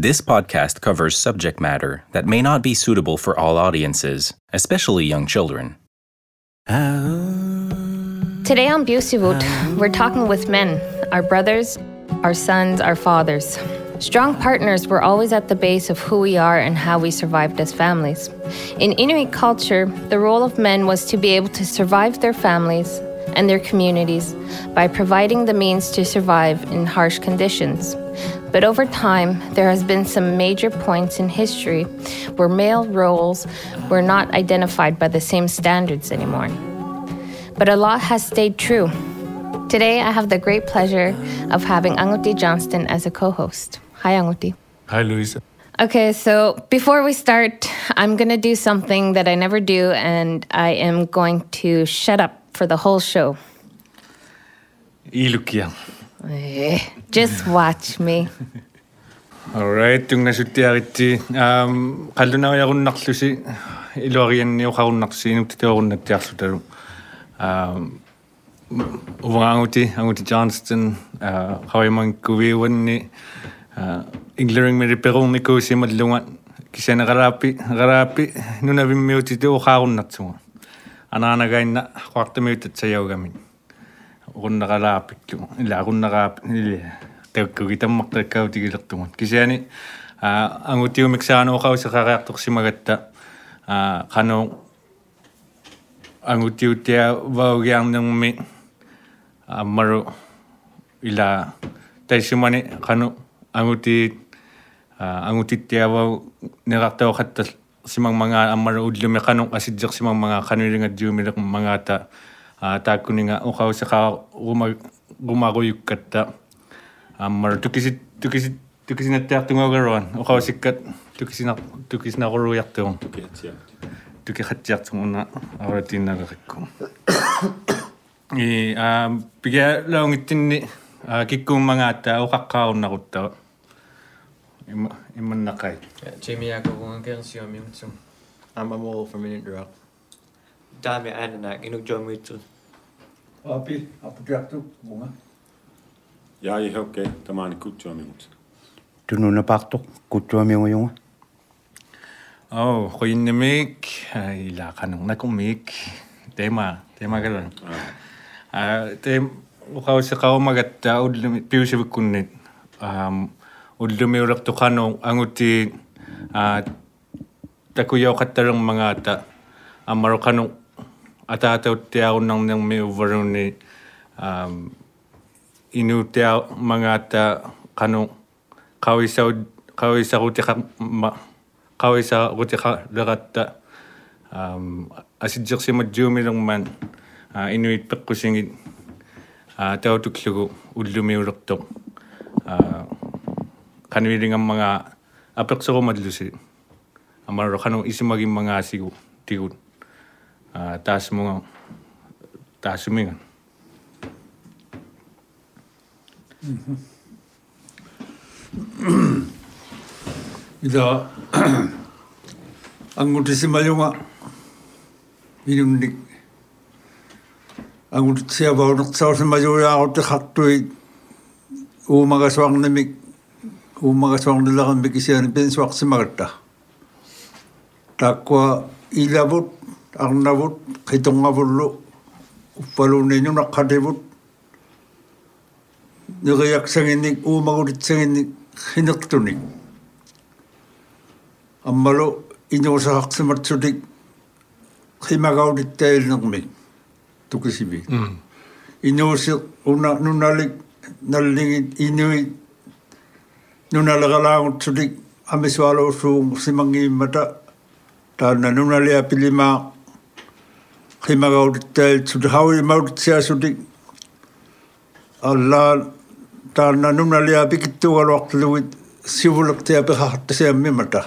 This podcast covers subject matter that may not be suitable for all audiences, especially young children. Today on Busivut, we're talking with men, our brothers, our sons, our fathers. Strong partners were always at the base of who we are and how we survived as families. In Inuit culture, the role of men was to be able to survive their families and their communities by providing the means to survive in harsh conditions. But over time, there has been some major points in history where male roles were not identified by the same standards anymore. But a lot has stayed true. Today, I have the great pleasure of having Anguti Johnston as a co host. Hi, Anguti. Hi, Louisa. Okay, so before we start, I'm going to do something that I never do, and I am going to shut up for the whole show. Ilukia. Eh, just watch me. Alright, tungasutiariti. Um, kallunawiaqunnarlusi iluarianniuqarunnarsi inuttitiorunattiarsutalu. Um, uvangaanguti anguti Johnston qawimangkuviuanni uh, uh, Englering meri perunikuusi malluga kisanaqaraapi qaraapi nunavimmiutiti uqaarunnartuga. Anaanagainna quartamiutat sayaugamin. қуартамиутат саяугамин руннералааппиклу ила руннераап ила таккуги таммартаккаутигилертугут кисиани а ангутиумиксааноқаусеқариарторсимагатта а қано ангутиутиа ваугиарнерми аммару ила тайсимани қано ангути ангутиттиавау нерартаоқаттал симангмангаа аммару уллуми қано аситсерсимангмангаа қануилингатсиумилеқ мангаата тааккунинга оқаусеқаа рума румаруйуккатта аммар тукисит тукисит тукисинаттаартунгаагаруан оқаусиккат тукисинар тукисинарулуяртуун тукихатсиартугуна аратиннагаракку и а пига лаунгиттинни киккууммангаатта оқаққааруннарутта имма имманнақай Jamie Akagungan Siomimsum. I'm a mole from Minute Rock. Dami Ananak, Inuk Abi, apudak tu bunga. Ja, i hoke, tämä on kutsuomingut. Tunnuna paktok, kutsuomingu junga. Oh, kuinnimik, ila kanung nakumik. Tema, tema kalon. Tem, ukau se kau magatta ullumi piusivikunnit. Ähm, ullumi uraktu kanung anguti takuyaw katarang mga ta. Amaro kanung ataatau te nang mi uvaruni um, inu te mangata kanu kawisau kawisau te kawisau te man um, asijirsimat juumilerman uh, inuit peqqusingit uh, tautuklugu ullumiulertoq uh, kanuilingammaga apeqsorumallusi amarro kanu isimagimmangaasigu tigut der er så mange, der er så mange. 이다 안구르치 말용아 이름닉 안구르치야 바우넉 사우스 마조야 아웃트 핫토이 우마가 수학님이 우마가 수학님이 기시하는 벤 수학스 마갔다. 딱과 일라봇 악나붓 기동아불로 우빨로내누나 카데붓 너가 약상이니 우마구리창이니 희넉도니 암말로 이녀사 학스마트릭 희마가우리 때일능미 독시비 이녀사 우나 누나릭 날링이 이녀이 누나라가라우트릭 아미스와로 수웅 시망이마다 다나 누나리아 빌리마 qimagaulittaa sulahaujimaulitsiasulik allaa taanna nunalia pikittugaluarlugit sivulertia pehartasiammimata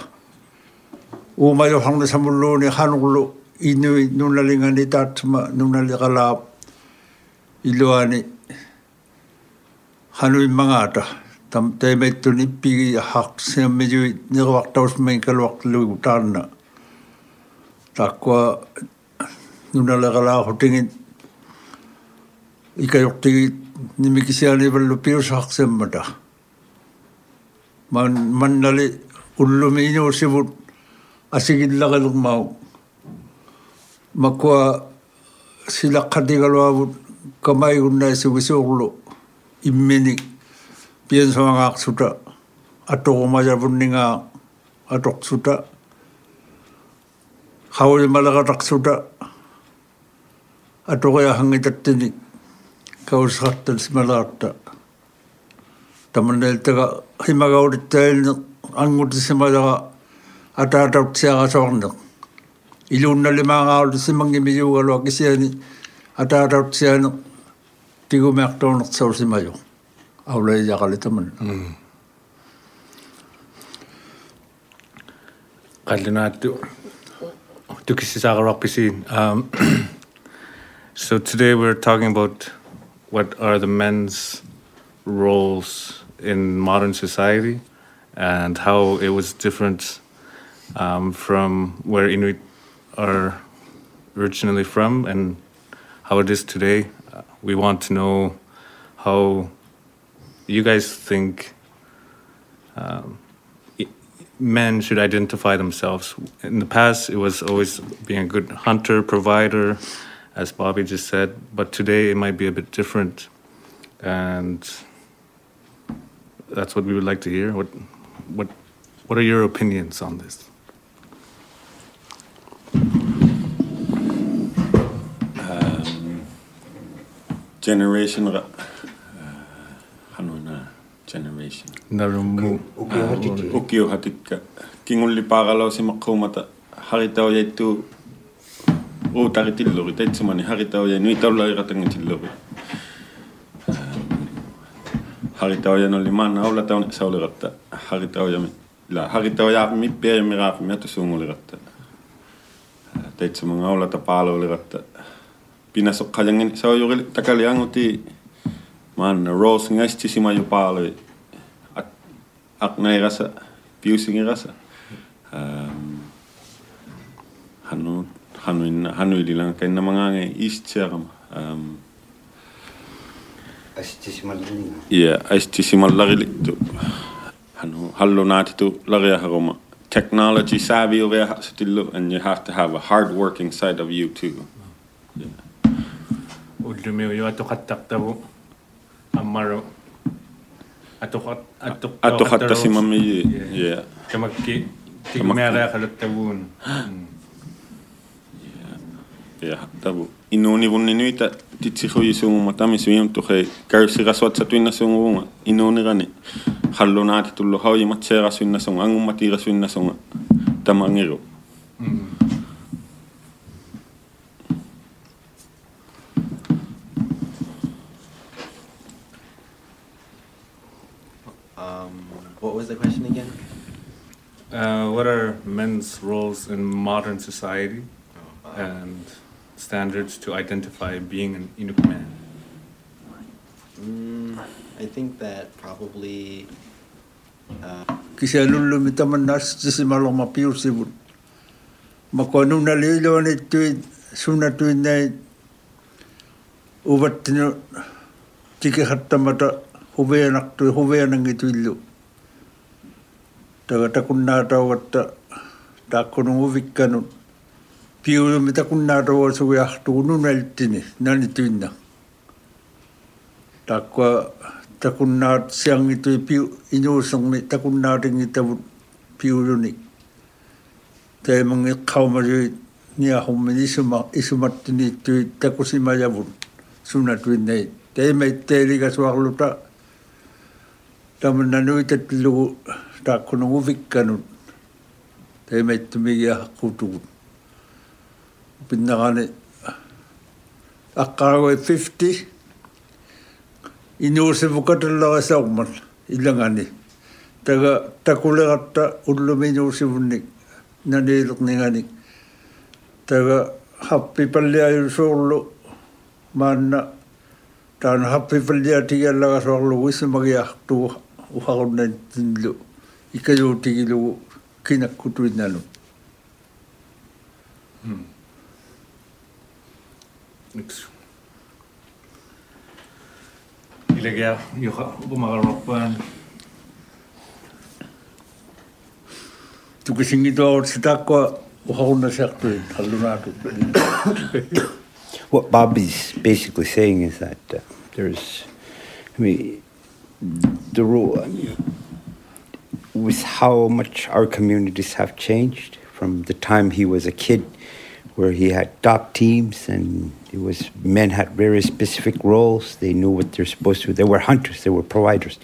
uumajorharni samulluuni qanurlu инуи нуналингани таатсма нуналигалаа илуани хануиммагаата. Там тайматтуни пиги хаарсиаммилуи неруартаусман калуарлугу таарна таккуа нуналигалаа хутингит икаюртиги нимикисианиваллу пиусаарсаммата man mannali ullumi inuusivut asigillaqaluk mau makua silaqqatigaluavut kamaigunnaisuгисуuрлу иммини пиенсуангаақсута атторумажавуннингаа аторсута хауlimалератарсута аториахангитаттини каусхартул сималаарта таманналтага химагаулиттаалне ангутиссималера атаатартиарасоорнеқ илуунналимаагаарулиссиманги миюугалуа кисиани атаатартиане тигумеартуунерсаусимаю аулаяқали таман қаллинаатту тукиссисаагаруарписиин аа so today we're talking about what are the men's roles in modern society and how it was different um, from where Inuit are originally from and how it is today. Uh, we want to know how you guys think um, men should identify themselves. In the past, it was always being a good hunter, provider, as Bobby just said, but today it might be a bit different. And that's what we would like to hear. What, what, what are your opinions on this? Um, generation ra uh, hanuna generation Narumu. ukio hatikka ah, eh. kingulli paaqalo simaqqumata haritao yaittu o taritillori taitsimani haritauja nui taulairatanga tillori haritaujan oli manna aulataun sauliratta haritauja la haritauja mippiä miraafi miatu sunguliratta taitsimanga aulata paaloliratta pinasokqajangin saujuril takalianguti Man rose ngastisimayu paaloi. Aqnairasa piusingirasa um, hanut hanoi hanoi di lang kain is istiaram um Yeah, astisimal lagili tu. Hanu hallo nati tu lagia haroma. Technology savvy over here still and you have to have a hard working side of you too. Yeah. Ulumeo yo atokattaktavu ammaro atokat atok atokattasima me. Yeah. Kamakki tigmeala khalattavun. Mm. Tigumiaraaqaluttavuun ja tabu. Inuni vunninuita titsixuyisuunguma tamisuium tuxe karsiqasuatsatuinnasuunguunga inunirani hallunaati tullu hauyimatseerasuinnasunga angummatiirasuinnasunga tamangiru Um, what was the question again? Uh, what are men's roles in modern society? And standards to identify being an Inuk man? Mm, I think that probably. Uh, kisialullumi tamannaassisimalorma piussivut makuanunaliiluanittui sunatuinnai uvattinu tikihattamata huveanartui huveanangituillu taga takunnaataugatta taakkunuguvikkanut piulumi takunnaruasugiartugununaltini nanituinna takwa takunnaat siangitui piu inuusermi takunnaatinngitavut piuluni taimangi qaumaliui niahummini isuma isumattiniittui takusimajavut sunatuinnai taimaitteeligasuarluta tamananui tattilugu taakkunugu vikkanut taimaittumigiaqutugut пиннерани аққарагуи 50 инуусивукатуллерисаормал илангани тага такулератта уллуминуусивунник наниилерниганик тага хаппипаллиаюсуурлу маанна таана хаппипаллиатигиаллагасуурлу уиссамагиартуу ухаруннан тинлу иккалуутигилугу кинаккутуиннану м kinakkutuinnanut Yksi. Ilkeä, joka umakarroppaan. Tukisingitoa sitakwa uhauna sektuin halunatu. What Bob is basically saying is that uh, there's, I mean, the rule, I mean, with how much our communities have changed from the time he was a kid, where he had top teams and it was men had very specific roles. They knew what they're supposed to. They were hunters. They were providers,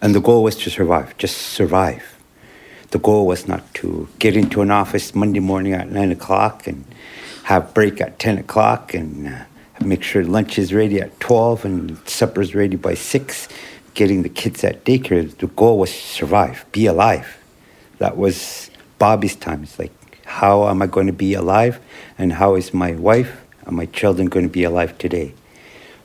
and the goal was to survive. Just survive. The goal was not to get into an office Monday morning at nine o'clock and have break at ten o'clock and uh, make sure lunch is ready at twelve and supper's ready by six. Getting the kids at daycare. The goal was survive, be alive. That was Bobby's time. It's like, how am I going to be alive? And how is my wife and my children going to be alive today?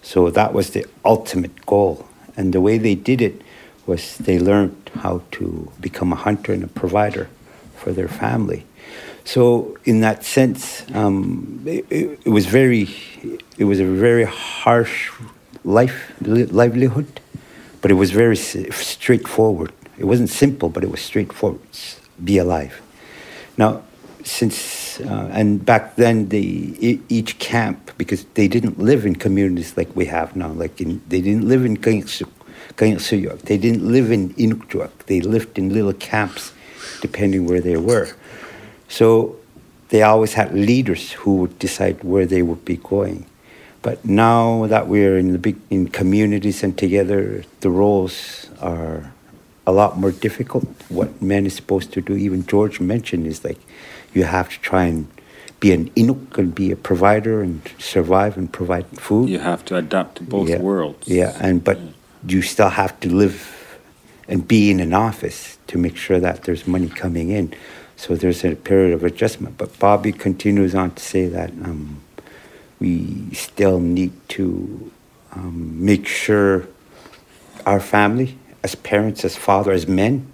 So that was the ultimate goal. And the way they did it was they learned how to become a hunter and a provider for their family. So in that sense, um, it, it, it was very, it was a very harsh life livelihood, but it was very straightforward. It wasn't simple, but it was straightforward. Be alive. Now, since uh, and back then, the each camp because they didn't live in communities like we have now. Like in, they didn't live in Kayaksu- They didn't live in Inukjuak. They lived in little camps, depending where they were. So they always had leaders who would decide where they would be going. But now that we're in the big in communities and together, the roles are a lot more difficult. What men is supposed to do, even George mentioned, is like you have to try and be an Inuk and be a provider and survive and provide food. You have to adapt to both yeah. worlds. Yeah, and but you still have to live and be in an office to make sure that there's money coming in. So there's a period of adjustment. But Bobby continues on to say that um, we still need to um, make sure our family, as parents, as father, as men,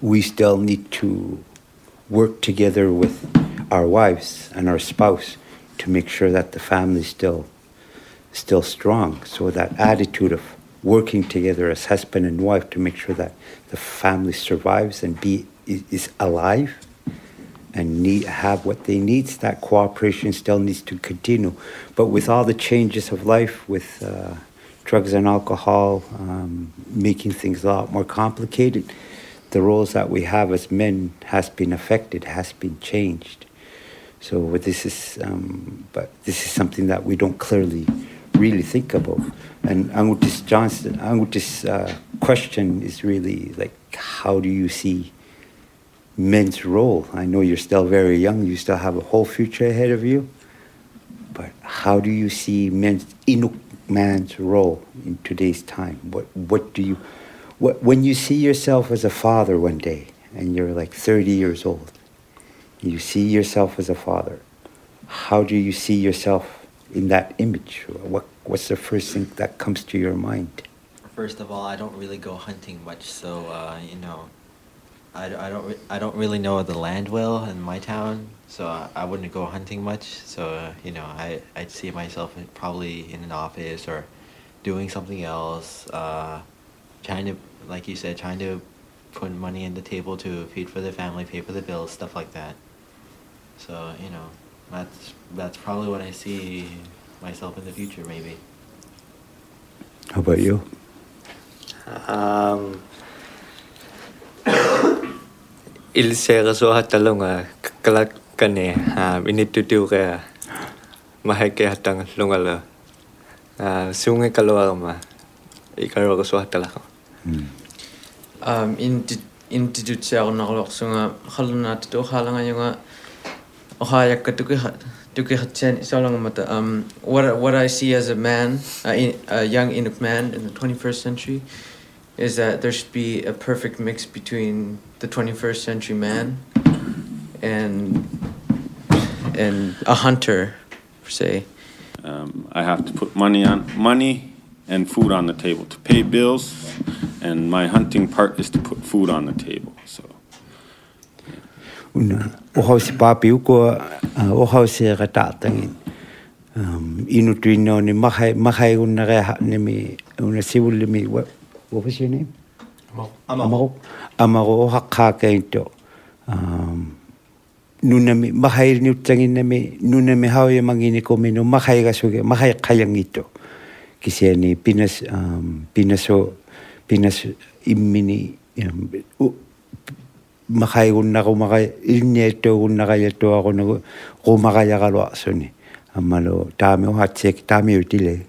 we still need to work together with our wives and our spouse to make sure that the family is still still strong. So that attitude of working together as husband and wife to make sure that the family survives and be is, is alive and need have what they need. That cooperation still needs to continue. But with all the changes of life, with uh, drugs and alcohol um, making things a lot more complicated, the roles that we have as men has been affected, has been changed. So this is, um, but this is something that we don't clearly really think about. And Angutis Johnston, Angutis' uh, question is really like, how do you see men's role? I know you're still very young, you still have a whole future ahead of you, but how do you see men's Inuk man's role in today's time? What what do you, when you see yourself as a father one day and you're like 30 years old, you see yourself as a father. How do you see yourself in that image? What what's the first thing that comes to your mind? First of all, I don't really go hunting much, so uh, you know, I, I don't I don't really know the land well in my town, so I, I wouldn't go hunting much. So uh, you know, I I'd see myself probably in an office or doing something else, uh, trying to like you said, trying to put money on the table to feed for the family, pay for the bills, stuff like that. So you know, that's that's probably what I see myself in the future, maybe. How about you? Um, il sera so hatalonga kalak kane ha initutu ka mahake hatang lungala ah sungai kalwa ma ikaro ka so hatalako um institute siya ako nakaloksunga haluna to halanga yung ohaya ka tuki tuki hatchen so lang mata um what what I see as a man a, in, a young Inuk man in the 21st century is that there should be a perfect mix between the 21st century man and and a hunter per se Um, I have to put money on money and food on the table to pay bills, and my hunting part is to put food on the table. So Una oho si papi uko oho si ratatangin. Um, inu tuino ni mahai mahai una reha ni mi una siwuli mi what what was your name? Amaro. Amaro hakaka into. um, nuna mi mahai ni utangi na me nuna me hau e ko me no mahai ga so mahai kayang ito kisi ni pinas um, pinaso пинас иммини махайгуннарумара илниаттуугуннаралаттуарунагу румараяралуарсуни аммалу таами уатсиак таами утиле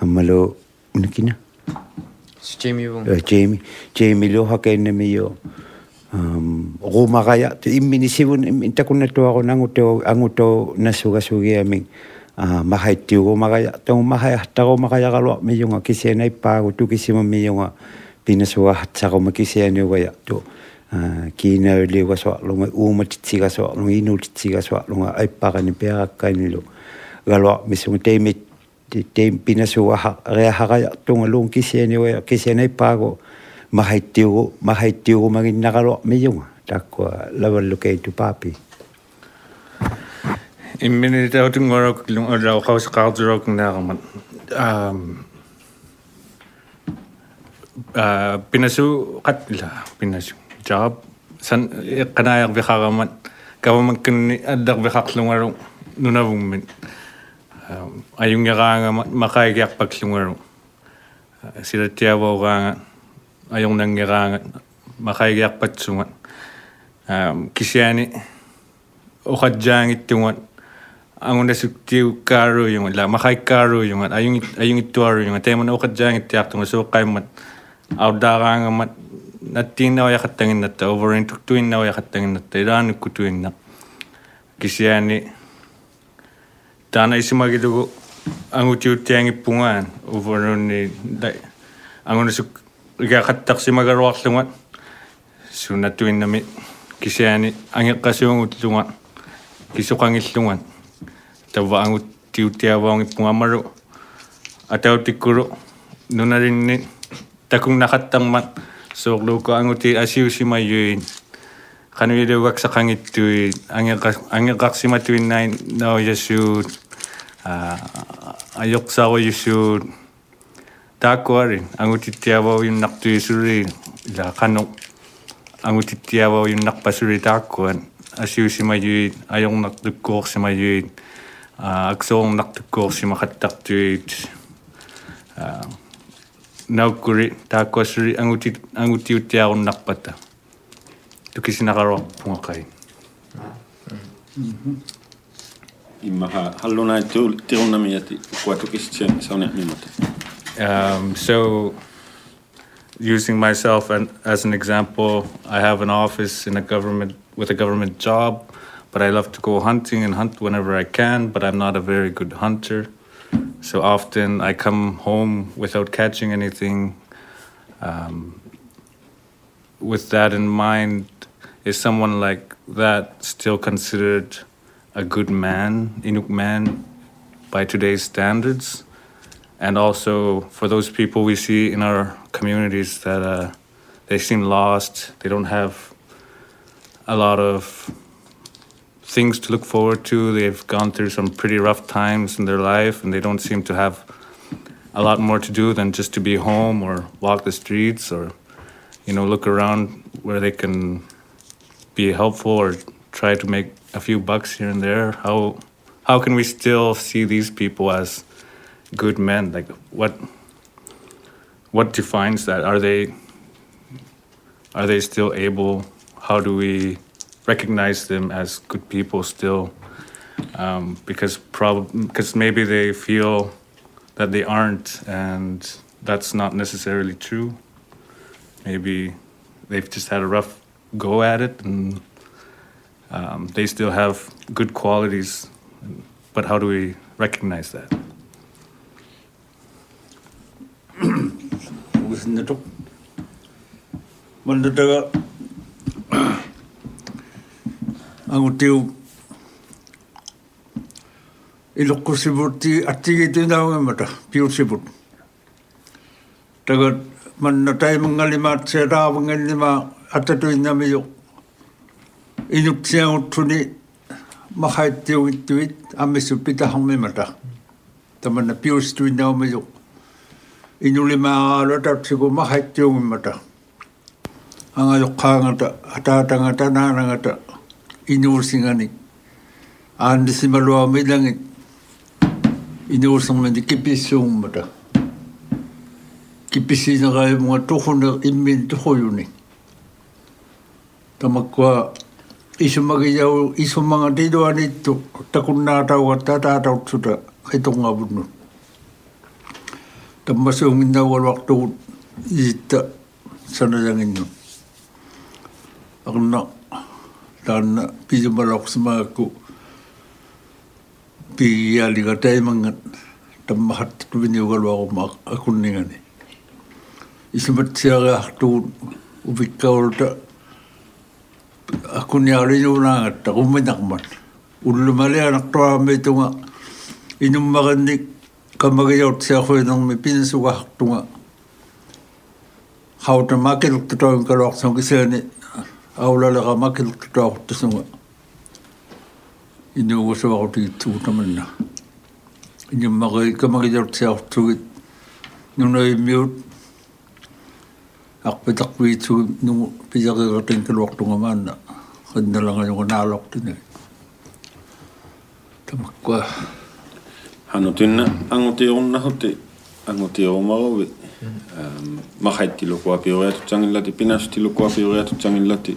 аммалу ункина Джейми юу? Э, Джейми, Джейми ло хакэнэми юу? Ам румарая имминисивун такуннаттуарунангутуу ангутуу нассугасугиамин Ah, mahaitiu magaya tongu mahai hattago magaya galua miyunga kisianai paagu tukisima miyunga pinasuga hattago makisianiugaya tu kiinauliuga ah, suaqluga uumatitsiga suaqluga inuutitsiga suaqluga aippaqani peaqakkanilu galua misuga teimit teim pinasuga reahagaya tunga luun kisianiugaya kisianai paagu mahaitiu mahaitiu maginnaqalua miyunga takkua lavallukeitu paapi имминитаутунгорок лун аллаоқарсиқартулоокнаарамат аа аа пинасу қатла пинасу таап сан эққанаярвихарамат кавамаккунни аллервихарлунгалу нунавуммит аюнгераангамат мақаигиарпаклунгалу силаттиавоогаанга аюрнангераанга мақаигиарпатсугат аа кисиани оқаджаангиттугат anguna suktiu karu yung la makai karu yung at ayung ayung ituaru yung tema na ukat jang itiak tungo so kay mat awdarang mat natin na wayakat tangin nata overin tuktuin na wayakat tangin nata iran kutuin na. Kisiani tana isimagidugo angu tiu tiangi pungan overin ni anguna suk igakat taksi magaruaklungan sunatuin nami kisiani angiqasuungutlungan kisukangillungan tavaangut tiutiavaangippungamarut atautikkurut nunarinni takungnaqattammat soorluukaanguti asiusimayuin qanuiluugaksaqangittuit angeqa pasuri naujassuut ajoqsaaruyussuut taakkuarin angutittiavaujunartuisuri ila qanuq nak taakkuan si majuin. Uh, so lo ko ang uti asiu si mayuin kanu yelo wak sa kangit tu ang ang kak si matuin nine no yasu ayok sa ko yasu takwa rin ang uti tiawa yung naktu yusuri la kanok ang uti tiawa yung nakpasuri takwan asiu si mayuin ayong naktukok si mayuin aksong naktukok si makatak tu uh, naukuri takosuri ang uti ang uti uti ako nakpata tu kisi nakaro pungakai Imaha mhm. uh, halluna tu tiruna miati kuatu kischen sauna um, so using myself as an example I have an office in a government with a government job but I love to go hunting and hunt whenever I can but I'm not a very good hunter so often I come home without catching anything. Um, with that in mind, is someone like that still considered a good man, Inuk man, by today's standards? And also for those people we see in our communities that uh, they seem lost, they don't have a lot of things to look forward to. They've gone through some pretty rough times in their life, and they don't seem to have a lot more to do than just to be home or walk the streets or, you know, look around where they can be helpful or try to make a few bucks here and there. How how can we still see these people as good men? Like what what defines that? Are they are they still able? How do we recognize them as good people still um, because prob- because maybe they feel that they aren't and that's not necessarily true. Maybe they've just had a rough go at it and um, they still have good qualities but how do we recognize that anguttiu ilokkusivutti attigituinaungamata piusivut tagat manna taimangalima tseraavangalima atatuinnamiyo inuksiangutsuni махааттиугиттуит аммиссу питахармимата таманна пиустуиннаумилу инулимаараалу татсигу махааттиугиммата ангалоққаангата атаатанга танаанангата inuusingani aanisimaluami langit inuusermani kipissuummata kipissineraimunga turuner immin tuquyuni tamakkua isumagiyau isumanga tiluanittu takunnaataugatta taatautsuta qitorngavunnut tammasuunginnaugaluartugut iitta sanalanginnut aqna taanna pisimaloqsimaakku pigiaaliga taimangat таммахаттувиниугалуарумаа акуннигани. Исуматсиариартуун увиккаулта акуниаринуунаангатта румминармат уллумалианартуаами туга инуммаранник каммагиортсиарфуинерми пинсугахартуга хаутамакилуттуаун калуарсун кисаани аулалерама килтутаартсуга инуугусуарутигитсуутаманна иниммари камагилертиартугит нунаиммиут арпитарпиитсуги нугу писериритин калуартугамаанна қинналагалуганаалортини тамаккуа ханутинна ангутиоруннахути ангутиорумаруви махаттилукуапиуриатутсангиллати пинастилукуапиуриатутсангиллати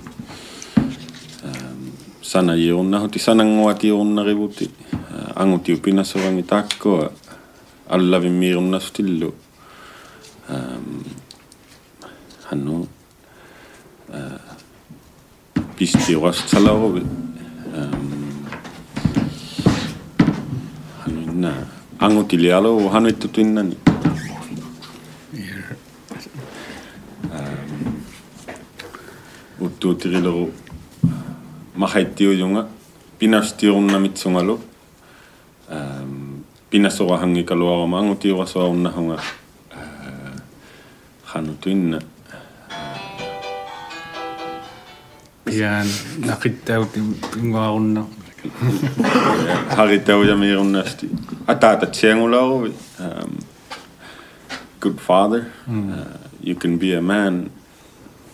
санаиорнаху тисанангуатиорнаривути ангутиу пинасоранги тааккуа аллавиммиирнастиллу ханну пистиорасталаруви ханну инна ангутилиалу хануиттутуиннани hanuittutuinnani uttuutirileru mahaittiujunga pinastiorunnamitsungalu pinasorahangikaluarama angutiurasoarunnahunga hanutuinna pian naqittaut pinguarunna haritaujamirunasti um, good father. Mm. uh, you can be a man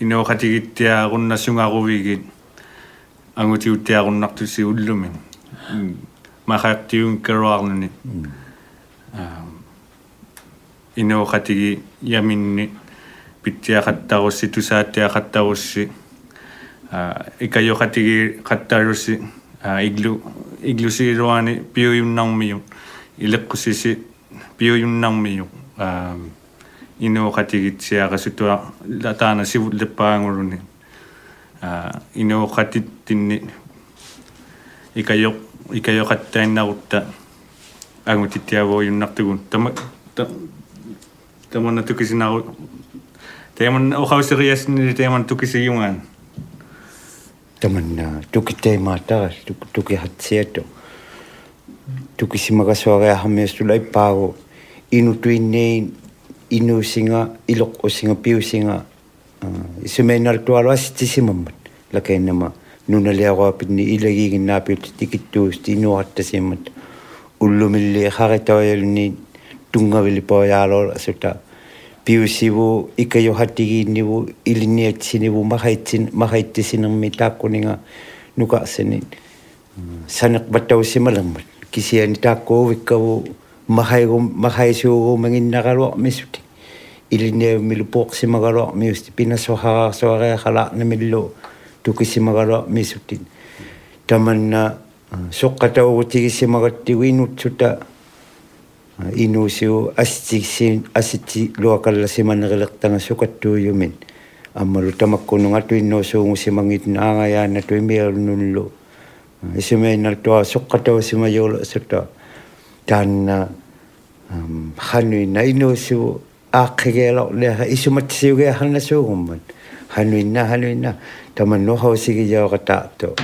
inoo khatigittiaa qunnasungaquvigit angutiguttiaqunnartusi ullumin mm. makhaqtiunkeruarnunit mm. um, inoo khatigi yaminni pittiaqattarussi tusaattiaqattarussi uh, ikayo khatigi qattarussi uh, iglu iglusiiruani piuyunnarmiyuq ileqqusisi piuyunnarmiyuq um, инуоқатигитсиаақасутуа таана сивуллеппаангулуни аа инуоқатиттинни икайо икайоқаттаиннарутта агутиттиавоюннартугун тама тамана тукисинару тааман охаусериасни тааман тукисиюнгаан таманна тукитаимаатарас тукихатсиату тукисимагасуариахамиассула иппаагу инутуиннеин inusinga ilok usinga piusinga uh, ah, sumenar tualo astisimamat lakay nama nunaliaruapit ni ilagigin napil tikittuus tinuattasimat ullumilli xaritawajaluni tungavilipoajaalool asuta. Piusivu ikajohatigiinnivu iliniatsinivu maxaitsin maxaittisinarmi taakkuninga nukarsanin ah, saneqpattausimalermat kisiani taakkuuvikkavu mahaigum mahaisuugumanginnaqaluarmisuti iliniavmilu puoqsimagaluarmiusti pinasoharaarsuariaqalaarnamillu tukisimagaluarmisutin tamanna soqqataugutigisimagattigu inutsuta inuusiu assitsin assitti luaqallasimaneриleqtanga sukattuuyumin аммалу тамаккунунга туиннуусуунгусимангит аагаяана туимиалуннуллу исумаиннартуа соққатавасимаюула сутта таанна хануина инуусу ааққигеалорлиаха исуматсиугеа ханнасуугуммат hanuina hanuina tama no ho sigi yo kata to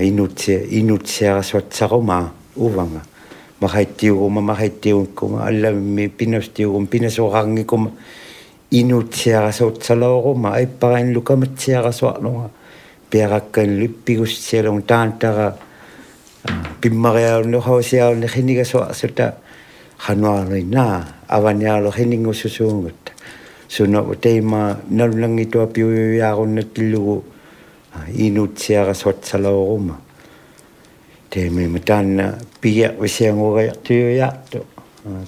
inutse inutse aswatsaro ma uvanga mahaitiu ma mahaitiu пиммариаарнерхаусиаарне хинигасуарсута хануааринаа аваниаарло хинингуссусуунгут суно утейма налулангитуа пиуяаруннаттиллугу инуутсиарасуатсалаорума теме матанна пия усиангуриартуйуяарту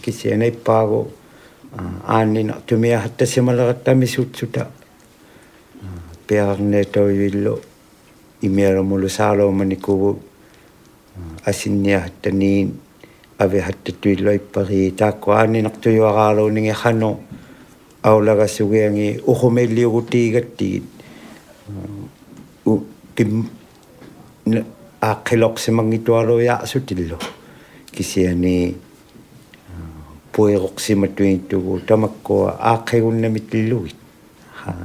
кисианайппаагу ааннина тумиахаттасималераттами суутсута пиарне тоюиллу имиарамулу саалоуманикуву асинниаттаниин авиахаттаттуиллуиппари тааккуаанинартуйуарааруунигихану аулагасугианги ухумиллиугутиигаттигит у ким ааққилоқсимангитуалуяарсутиллу кисиани пуероқсиматуиттугу тамаккуа ааққигуннамиттиллугит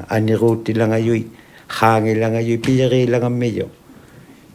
анируутилангаюи хаангилангаюи пиерилангаммиё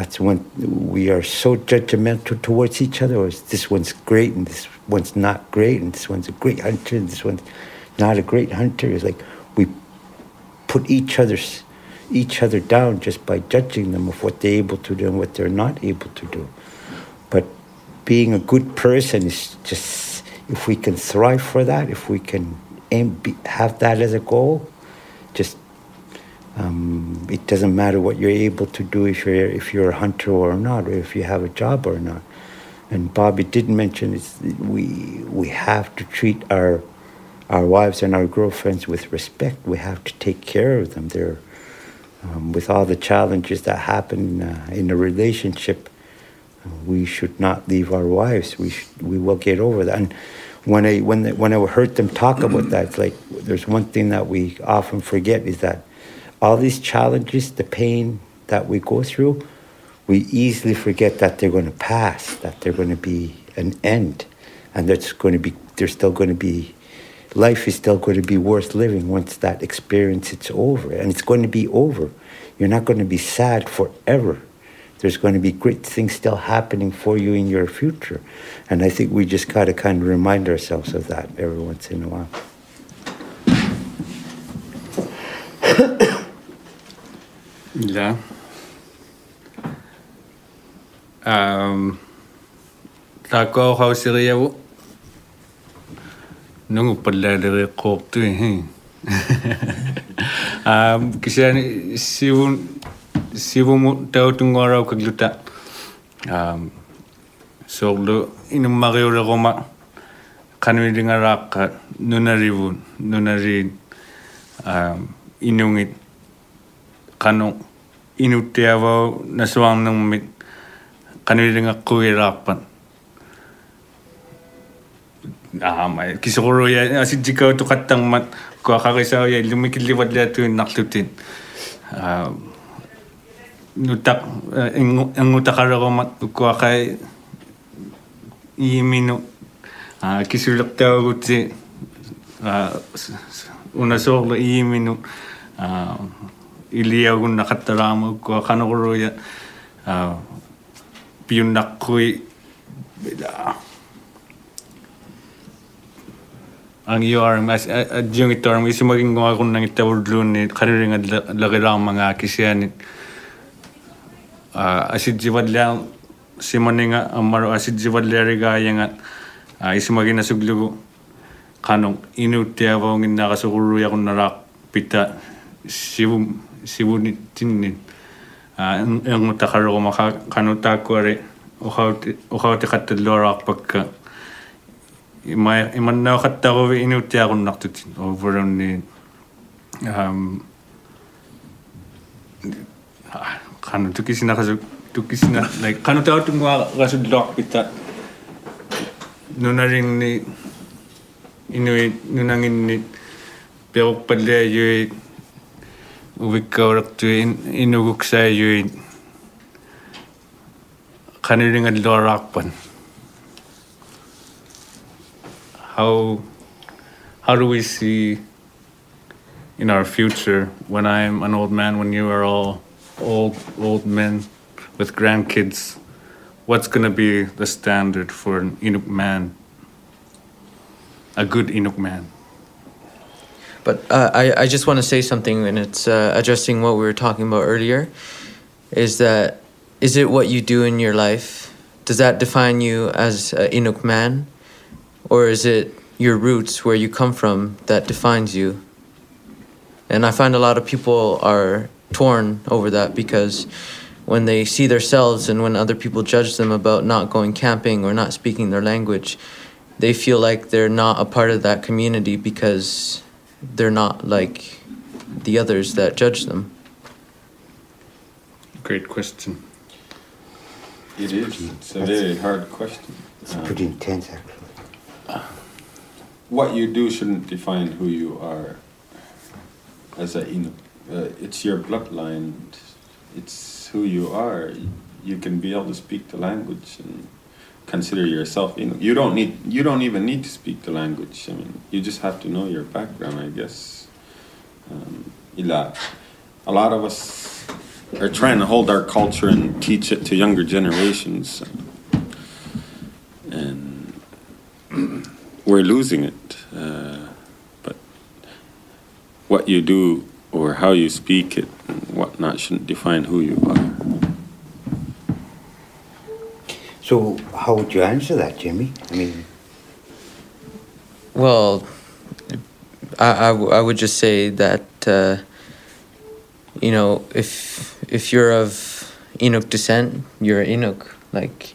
that's when we are so judgmental towards each other. Or this one's great and this one's not great, and this one's a great hunter and this one's not a great hunter is like we put each other's each other down just by judging them of what they're able to do and what they're not able to do. But being a good person is just if we can thrive for that, if we can aim, be, have that as a goal, just um, it doesn't matter what you're able to do if you're if you're a hunter or not, or if you have a job or not. And Bobby did mention is we we have to treat our our wives and our girlfriends with respect. We have to take care of them. They're, um, with all the challenges that happen uh, in a relationship, we should not leave our wives. We we will get over that. And when I when they, when I heard them talk about that, it's like there's one thing that we often forget is that all these challenges, the pain that we go through, we easily forget that they're going to pass, that they're going to be an end, and that's going to be there's still going to be life is still going to be worth living once that experience is over. And it's going to be over. You're not going to be sad forever. There's going to be great things still happening for you in your future. And I think we just got to kind of remind ourselves of that every once in a while. Ya. Ja. Um, tako kau siria bu. Nungu pala dari kok tu ini. Eh, eh. um, kisian sivu sivu mu tahu tunggu orang kejuta. Um, so lu ini mari orang koma kanwi dengar rakat nunaribun nunarin um, inungit qanu inuttiavau nasuarnermit qanuilingaqqugiraarpan аама кисоруя аситикау туқаттармат куақарисаауя лумикилливаллаатуиннарлутин аа нутақ ингутақалерумат уккуақай иимину аа кисулертаагути аа унасоорлу иимину аа илиагуннақатталаамуккуа канеруя аа пиуннаққуи ангиуарм аджунгиттуарм исимагингуагуннангиттавуллуунни қарилинга лерилаармангаа кисианит аа асидживаллаа симанинга аммару асидживаллааригааянгат аа исимагинасуглугу канун инууттиаваунгиннарасугуллуякуннараа питта сивум sivuni tinnin. Ah, Engmutta harrogo maha kanutakuari ohauti ohauti katte ima ima na katte rovi inuti arun nartutin ovuroni um ähm, ah, kanu tukisina kasu tukisina kano kanu tau tungwa kasu lor pita nunaring ni inuit nunangin ni peruk pelle kaniring at lorakpan how how do we see in our future when I'm an old man, when you are all old old men with grandkids, what's going to be the standard for an Inuk man, a good Inuk man? But uh, I, I just want to say something, and it's uh, addressing what we were talking about earlier. Is that is it what you do in your life? Does that define you as an Inuk man, or is it your roots, where you come from, that defines you? And I find a lot of people are torn over that because when they see themselves and when other people judge them about not going camping or not speaking their language, they feel like they're not a part of that community because they're not like the others that judge them. Great question. It is. It's a very hard question. It's Um, pretty intense, actually. what you do shouldn't define who you are as a Inuk. Uh, it's your bloodline. It's who you are. You can be able to speak the language and consider yourself Inuk. You don't need. You don't even need to speak the language. I mean, you just have to know your background, I guess. Um, a lot of us are trying to hold our culture and teach it to younger generations, and we're losing it. Uh, but what you do or how you speak it and whatnot shouldn't define who you are. So, how would you answer that, Jimmy? I mean, Well, I, I, w- I would just say that uh, you know if if you're of Inuk descent, you're Inuk. Like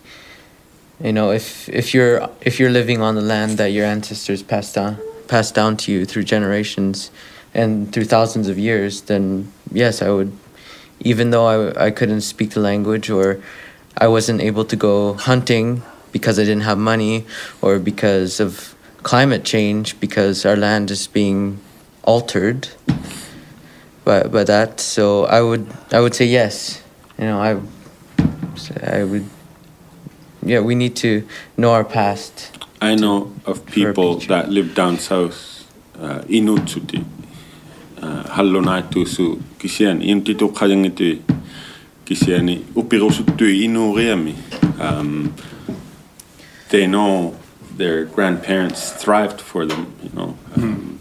you know if if you're if you're living on the land that your ancestors passed down passed down to you through generations and through thousands of years, then yes, I would. Even though I, I couldn't speak the language or I wasn't able to go hunting because I didn't have money or because of climate change because our land is being altered by, by that. So I would I would say yes. You know, I I would yeah, we need to know our past. I know of people that live down south, uh, Inututi, uh, Hallonaitu su kisian intitu kajangiti kisiani upirusutu inuriami. Um, they know their grandparents thrived for them, you know. Um,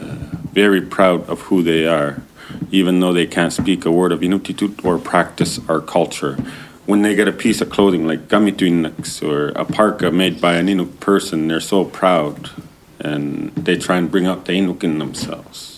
uh, very proud of who they are, even though they can't speak a word of Inuttitut or practice our culture. When they get a piece of clothing like gamituinaks or a parka made by an Inuk person, they're so proud and they try and bring out the Inuk in themselves.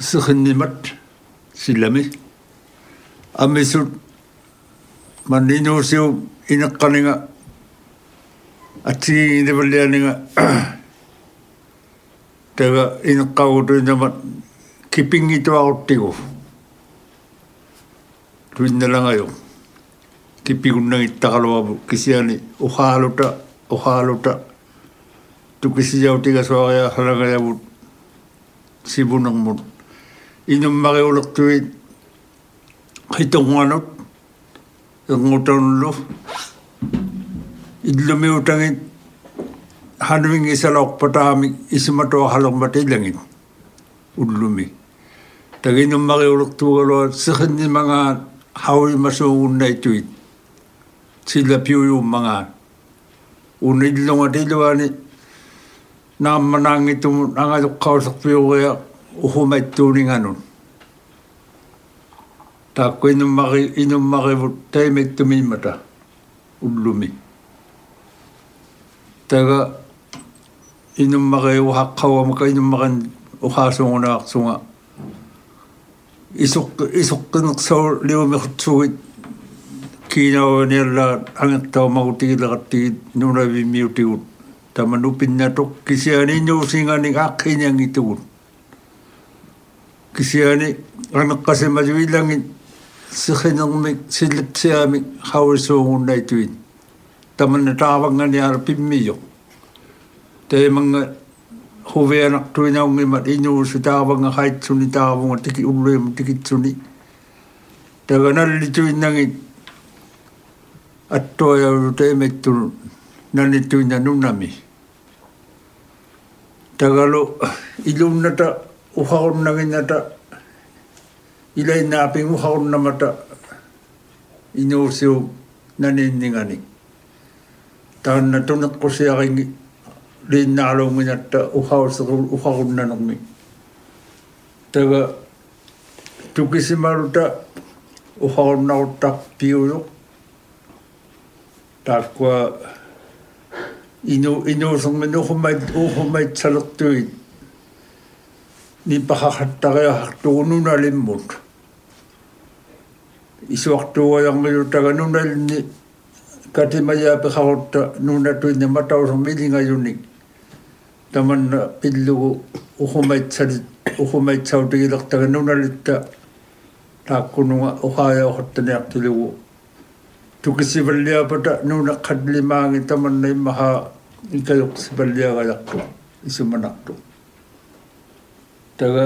сихиннимат силами аммисут маннинуусиу инеққанига атсигингилеваллианига тага инеққагутуинамат кипингитуарутигу туинналагаю киппигуннагиттақалуаму кисиани ухаалута ухаалута тукисижаутигасуариахалагаявут сибунермут inummagiulertuit qitunganut ingutanulluf illumiutangit hanuving isalorpataamik isumatorhalermatilangit ullumi. Nama nang itu sillä piuyuummangaat unillungatiluani naammanangitum angaluqqaulerpiuria oho mai tūni nganun. Tāko inu maki, inu maki vut teime tumimata ullumi. Taka inu maki uhakkawa maka inu makan uhasunguna aksunga. Isuk, isukkinak saur liumi hutsugit kiinawa nialla angettawa makutigilakattigit nunavi miutigut. Tama nupinnatuk kisiani nyusinganik akkinyangitugut. кисиани анеққасималуилангит сихинермик силлатсиамик хаврсуугуннаитуит таманна таавангааниар пиммиё тайманга хувианартуинаунгимат инуусу тааванга хаитсуни таавунга тики уллуима тикитсуни таганаллитуиннагит аттояулу тайматтулу нанитуина нунами тагалу илунната uhaun na ginata ilay na aping uhaun na mata inuusiu naniningani taan na tunat ko siya king lin na alaw minata uhaun sa uhaun na nung mi taga tukisimaruta uhaun na utak piyulok takwa inu inu sang minuhumad uhumad saluktuyit ниппахахаттариахтугунуналиммут исуартуоярнgiutаганунални катимаяапехарутта нунатуинни матаусумилингаюник таманна пиллугу ухумаитсали ухумаитсаутигилертагануналитта тааккунуга ухааяохаттаниартилугу тукисиваллиапата нунаққатлимааги таманна иммаха икаюқсиваллиагаларту исуманарту taga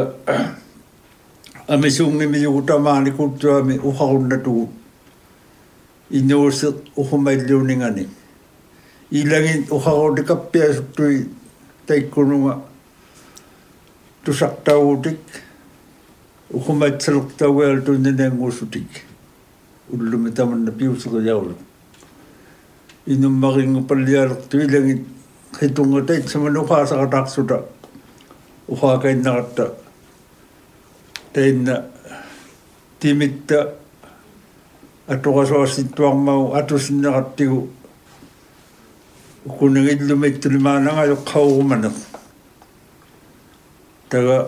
ami äh, sungimi yugutamaani kuttuami uqarunnatugut innuusiq uhumailluuningani ilangin uqaruulikappiasuttui taikkununga tusaqtaguutik uhumatsalertawialtunnananguusutik ullumi tamanna piusiqiyaulu inummarinngupallialertui ilangin qitungatait samanukhaasaqataarsuta ухаагайннарта тайна тимитта атугасуарситтуармагу атусиннеқартигу укунагиллуми иттулимаанага йоққауруманеқ тага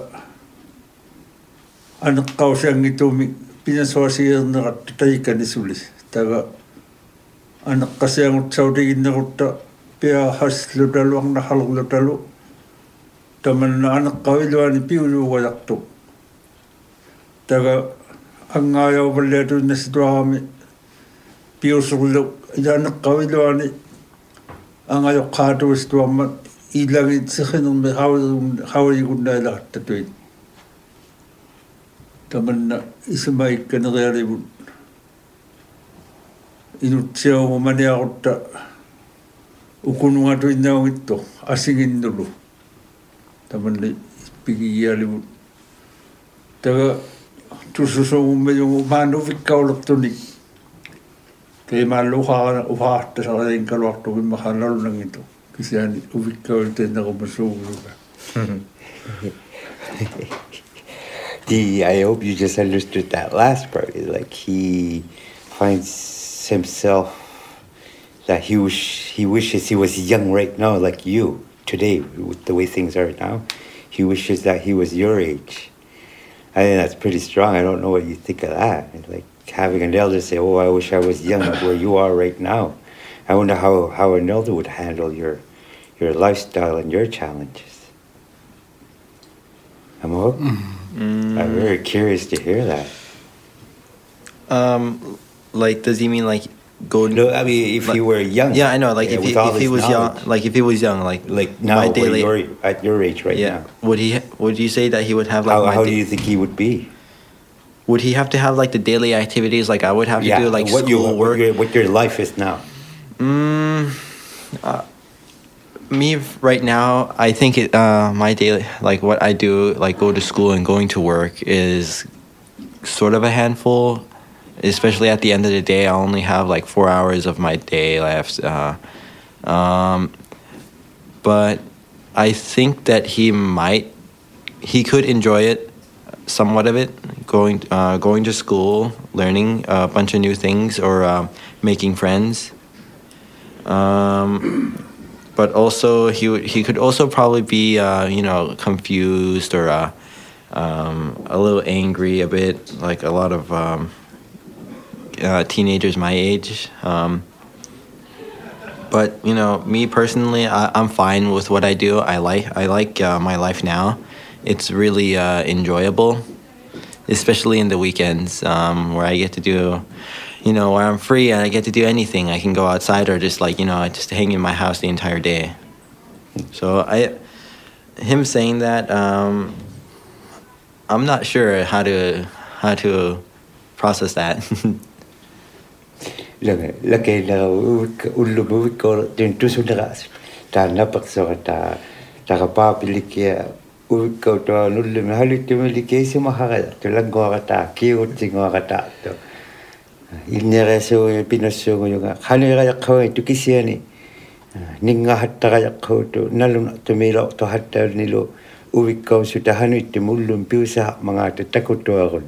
анеққаусиангитуми пинасуасиернеқарта таиканисулис. Тага анеққасиангутсаутигиннерутта пиа хаслуталуарнахарлуталу таман анеққавилуани пиулуугалартук тага ангааяуваллаатуиннасситуарами пиусерлу илаанеққавилуани ангаёққаатуистуарма илаги тихинерми хавлигун хавлигуннаалаартатуит таманна исмаикканериаливут инутсиауманиарутта укунугатуиннаугиттор асигиннулу. Ukunungatuinnaungittu asinginnulu tamanna pigigialivut taga tususungummayungu maanuvikkaulertunik teemaallu uhaana uhaartasaqalinkaluartugimmahaanalunangitu kisiani uvikkaulte-naqumasuuguluga He, I hope you just understood that last part. Like he finds himself that he wish he wishes he was young right now, like you today, with the way things are now. He wishes that he was your age. I think that's pretty strong. I don't know what you think of that. Like having an elder say, "Oh, I wish I was young where you are right now." I wonder how how an elder would handle your your lifestyle and your challenges. Amo? I'm very curious to hear that. Um, like, does he mean like go? No, I mean, if like- he were young. Yeah, I know. Like, yeah, if he if he was young, like if he was young, like like now, daily. you're at your age right yeah. now. Would he? Would you say that he would have like How, how do you think he would be? Would he have to have like the daily activities like I would have to do like what you school what work? your, what your life is now. Mm, uh, me right now, I think it, uh, my daily like what I do, like go to school and going to work, is sort of a handful. Especially at the end of the day, I only have like four hours of my day left. Uh, um, but I think that he might, he could enjoy it. somewhat of it, going uh, going to school, learning a bunch of new things, or uh, making friends. Um, but also he he could also probably be uh, you know confused or uh, um, a little angry a bit, like a lot of um, uh, teenagers my age. Um, but you know, me personally, I, I'm fine with what I do. I like I like uh, my life now. It's really uh, enjoyable, especially in the weekends um, where I get to do, you know, where I'm free and I get to do anything. I can go outside or just like you know, just hang in my house the entire day. So I, him saying that, um, I'm not sure how to how to process that. lame lakeileraguuk ullumuik ko tin tusuleras taannapersorat ta taqapaapilikkia uikko to nullume haluttumili keisimaharala tulangoarata kiutsingoarata иннериасууи пинуссуугуйуга ханериаққавай тукисиани нингаһаттараяққууту налуна тумило тохаттаалнилу увиккаусу тахануитти муллум пиусаа магаата такутуарун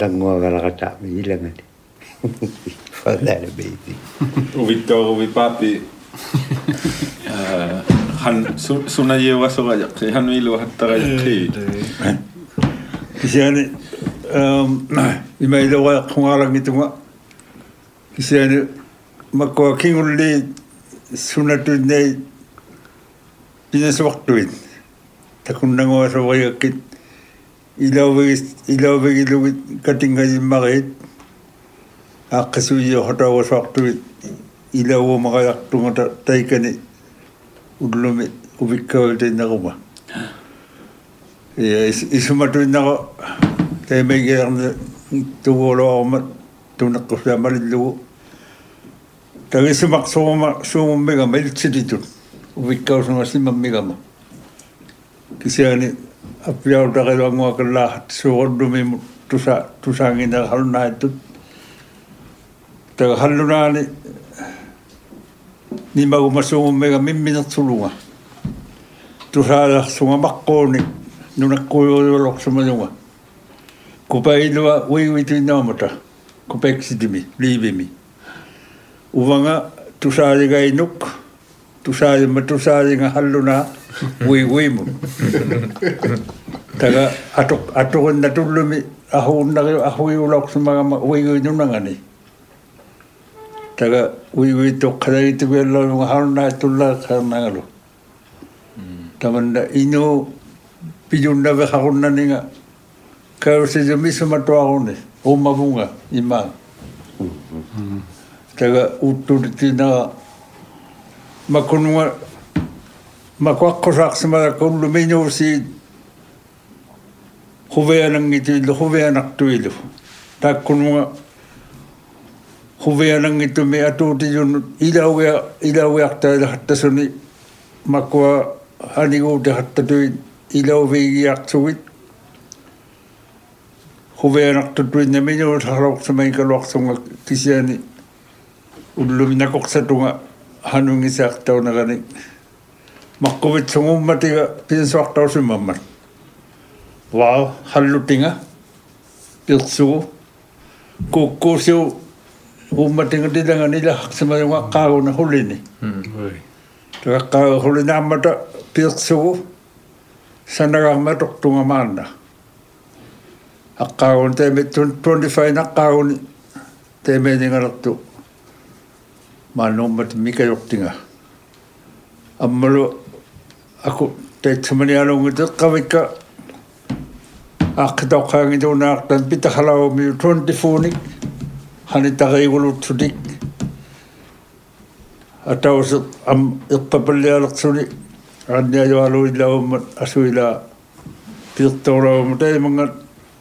лангуагаларатаами иламани فدار بيتي وبيتور وبيبابي han suna jiwa sugajaqi han ilu hattagajaqi kisiani ima ilawa qungarangituga kisiani makkua kingulli sunatuinnai pinasuaqtuit takunnanguasuvajakkit ilauvigis ilauvigilugit katingajimmaqit аққисуйи хотавасартуит илауумариартунгата тайкани уллуми увиккавалтиннерума я исуматуиннеро таймагиерне тугуулуарма тунеққусаамалиллугу тагисумарсуума сууммигама илтилитут увиккаусунгасимаммигама кисиани аппиаутарилуангуакаллаахат суорнумимут туса тусаангинерхалунааттут taga halurane ni mau masungu mega mimmina tulunga tusala sunga makkoni nuna kuyo loksumanunga kupailua uiuitu inaamata kupeksidimi liivimi uvanga tusaliga inuk tusalima tusalinga halluna uiuimu taga atuk atukunna tullumi ahuunnari ahuiuloksumaga uiuinunangani 다가 우이우이 또 카다이 뜨벨로 하루나 둘라 카나가로 담은 이노 비준나베 하고나니가 카르세 좀 미스마 또하고네 오마붕가 이마 다가 우뚜르티나 마코누마 마코코삭스마 콜루 메뉴시 후베야는 게 후베야낙 뚜일루 다코누마 huvianangitumi atuutijun ilauea ilaueaqtaila hattasuni makua aniguute hattatui ilauviigiaqsugit huvianaqtutuinnami nuut haroqsumaikaluaqsunga kisiani ulluminakoqsatunga hanungisaaqtaunaqani maqquvitsungummatiga pinsuaqtausimammat vaa hallutinga iqsugu kukkuusiu umatinga ti tanga nila haksamari wa kao na huli ni. Taka kao huli na amata piaksugu sanaga matok tunga mana. Akkaun teme 25 nakkaun teme ninga rattu. Manummat mikä joktinga. Ammalu aku teitsemani alungita kavikka akkitokkaangi tuunaaktan pitahalaumi 24 nik. ханитариигулутсулик атаус ам ирпапаллиалерсули аанниалуалуиллауммат асуила пирторлаумма таимангат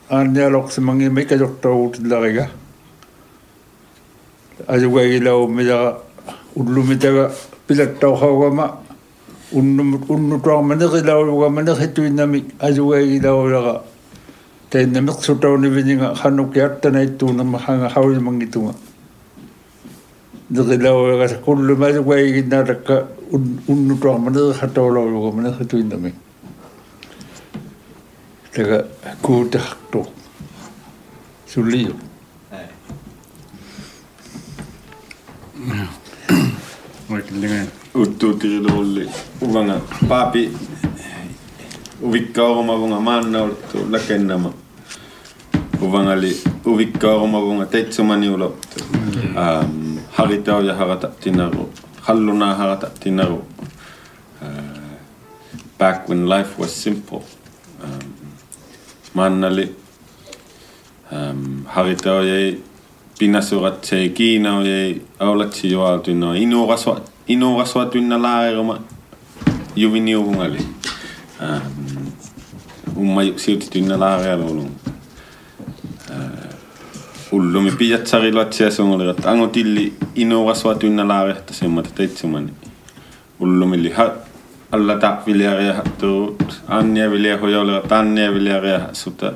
аанниалоқсиманги микалортаагуутилларига ажугагилауммилера уллумитага пилаттаохаугама уннумут уннутуарманерилаулугаманерхитуиннамик ажугагилаулера te namek sutau ni vininga hanuk yak tanai tu na mahanga hawi mangitunga dikilaw ka kullu ma wai gina rakka unnu tuang mana hatau law lo mana hatu indami tega ku ta hakto suliyo Uttu tiri dolli, uvanga papi, uvikkauruma vunga manna, lakennama. Uvangali uvikkaoromavunga teitsumaniuloptu. Um, haritau ja harata tinaru. Halluna harata tinaru. Uh, back when life was simple. Um, maannali um, haritau jäi pinasurat se kiinau jäi aulatsi joaltu no inuuraswa inuuraswa tunna laaeroma juviniuvungali. Um, umma siuti tunna laarealulung. ullumi piatsariluatsiasungulirata angutilli inuurasuatuinnalaaviarta simmata taitsumani ullumilli ha allata viliaria hattu annia vilia hojolera annia viliaria suta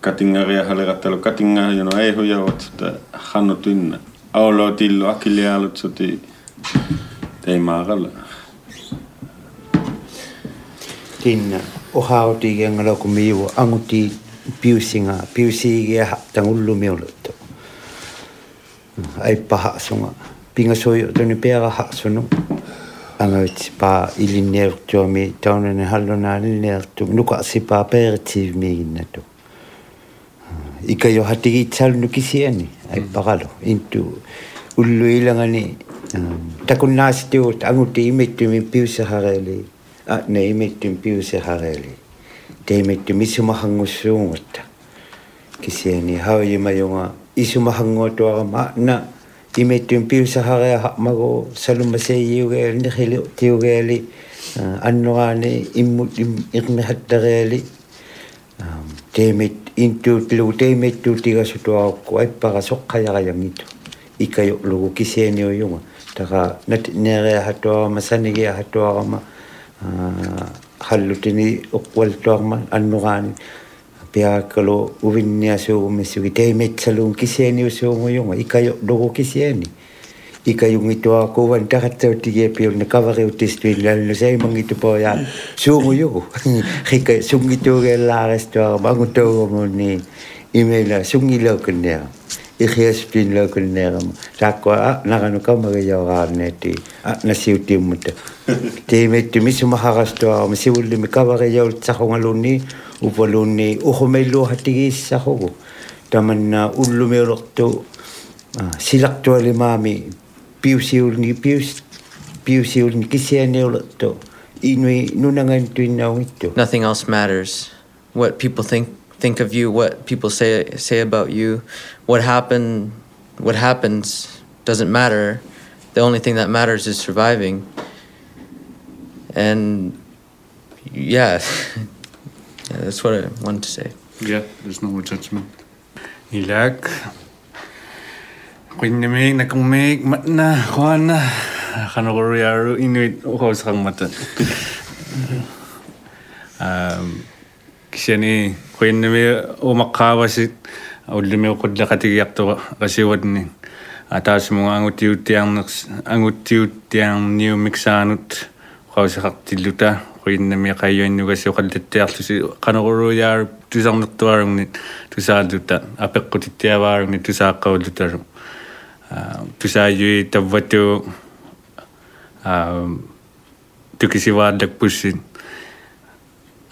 katingaria haleratalu katingaria, jono ei hojavat että hannu tynnä. aulo tillu akilialut suti teimaaralla tinna ohautigengalokumi anguti piusinga piusige ha tangullumi uluttu aippa ha sunga pingasoyo toni pera ha sunu angauts pa ilinneertuami taunani hallunaalinneertu nuqarsipa peritiivmiiginnatu ikayo hatigitsalnu kisiani aippaqalu mm. intu ulluilangani ähm, takunnaasituut anguti imittumi piusahareeli а неимиттим пиусехареели deimet du misu mahangu suungata. Kisi ni hau yima yunga isu mahangu tu aga maana. Imet du sahare hakmago salumba se iu gali ni khili utiu gali. Anu gani imu ikmi hatta gali. Deimet intu tilu deimet du tiga sutu aga kuai paga sokka yaga yang itu. Ika yuk lugu kisi ni yunga. Taka nere hatu aga masanigi hatu aga хallutini uqqualtuarman annuqaani piaakkalo uvinniasuugumissugi taimitsaluun kisianiusuunguyunga ikayo lugukisiani икаюнгитуаакууван таратсаутигиапиунна кавариутистуин лаллусаимангитупоя суумуюгу хика сунгитуугеаллаарастуарма агутуугумуунни имейла сунгилаукканниа okwal torma annurani pia kalau uvinnia su misugi temet salung kisiani su oyunga ikayo lugu kisiani ika yung ito ako wan takata tige pio na kavare utistu lalo na say mang ito po ya sungo yo kika sungi to ge lares to bangu to mo ni email sungi lo kanya ikhias pin lo kanya sako ah, na kanu ka magayo ga neti ah, na siuti mo te te me te misu maharas to mo siuli mi kavare yo sa ko ngaluni upaluni uhomelo hatigi sa ko taman ullu me ah, to silak to mami piusiul ni pius piusiul ni kisiane to inui nunangan tuinau itu Nothing else matters. What people think think of you, what people say say about you, what happened, what happens doesn't matter. The only thing that matters is surviving. And yeah, yeah that's what I wanted to say. Yeah, there's no more judgment. Ilak. Kunyamig na kumig mat na kuan na. Kano ko riyaru inuit ko sa kang. Um, kisani kuyen nami umakawasi ulimi ukudla katigiyakto kasiwad ni atas mga angutiyutiyang angutiyutiyang new mixanut kau sa kaktiluta kuyen nami kayo inyo kasi ukadlete ato si kanakuro yar tusang nagtuwarong ni tusaduta apek ko titiyawarong ni tusakaw dutaro tusayo itabwato tukisiwadag pusin uh,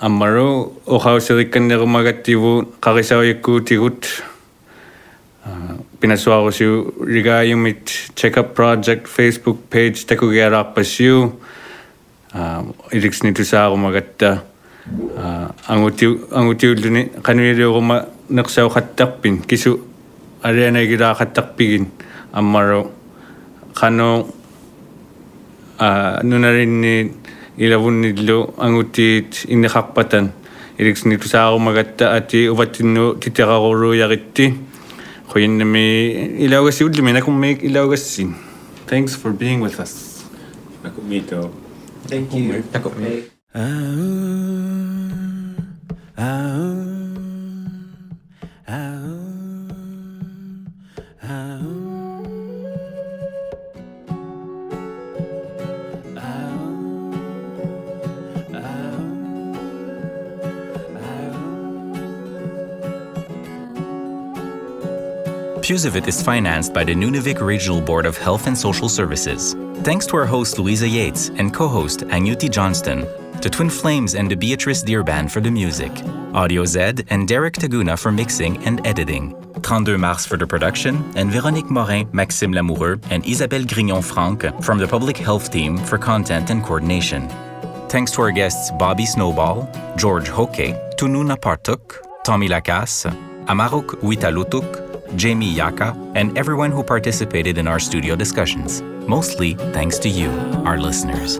amaro o khau sili kende ruma gati vu kari sao yeku ti gut riga yumit check up project facebook page teku ge ra pa siu iriks ni tu sao ruma gata angu tiu duni kani ri ru ma kisu ari ana gi ra khatak amaro kano nunarin ni ilavunnillu angutiit inniqarpatan iliksni tusaarumagatta ati uvatinnu titeraruruuyaritti quyinnami ilaugassiullumi nakummiik ilaugassin thanks for being with us. Nakumito. Thank you. Ah Pusivit is financed by the Nunavik Regional Board of Health and Social Services. Thanks to our host Louisa Yates and co-host Agnuti Johnston, to Twin Flames and the Beatrice Deer Band for the music, Audio Zed and Derek Taguna for mixing and editing, 32 Mars for the production, and Véronique Morin, Maxime Lamoureux, and Isabelle Grignon-Franck from the Public Health Team for content and coordination. Thanks to our guests Bobby Snowball, George Hoke, Tununa Partuk, Tommy Lacasse, Amaruk Witalutuk, Jamie Yaka, and everyone who participated in our studio discussions. Mostly thanks to you, our listeners.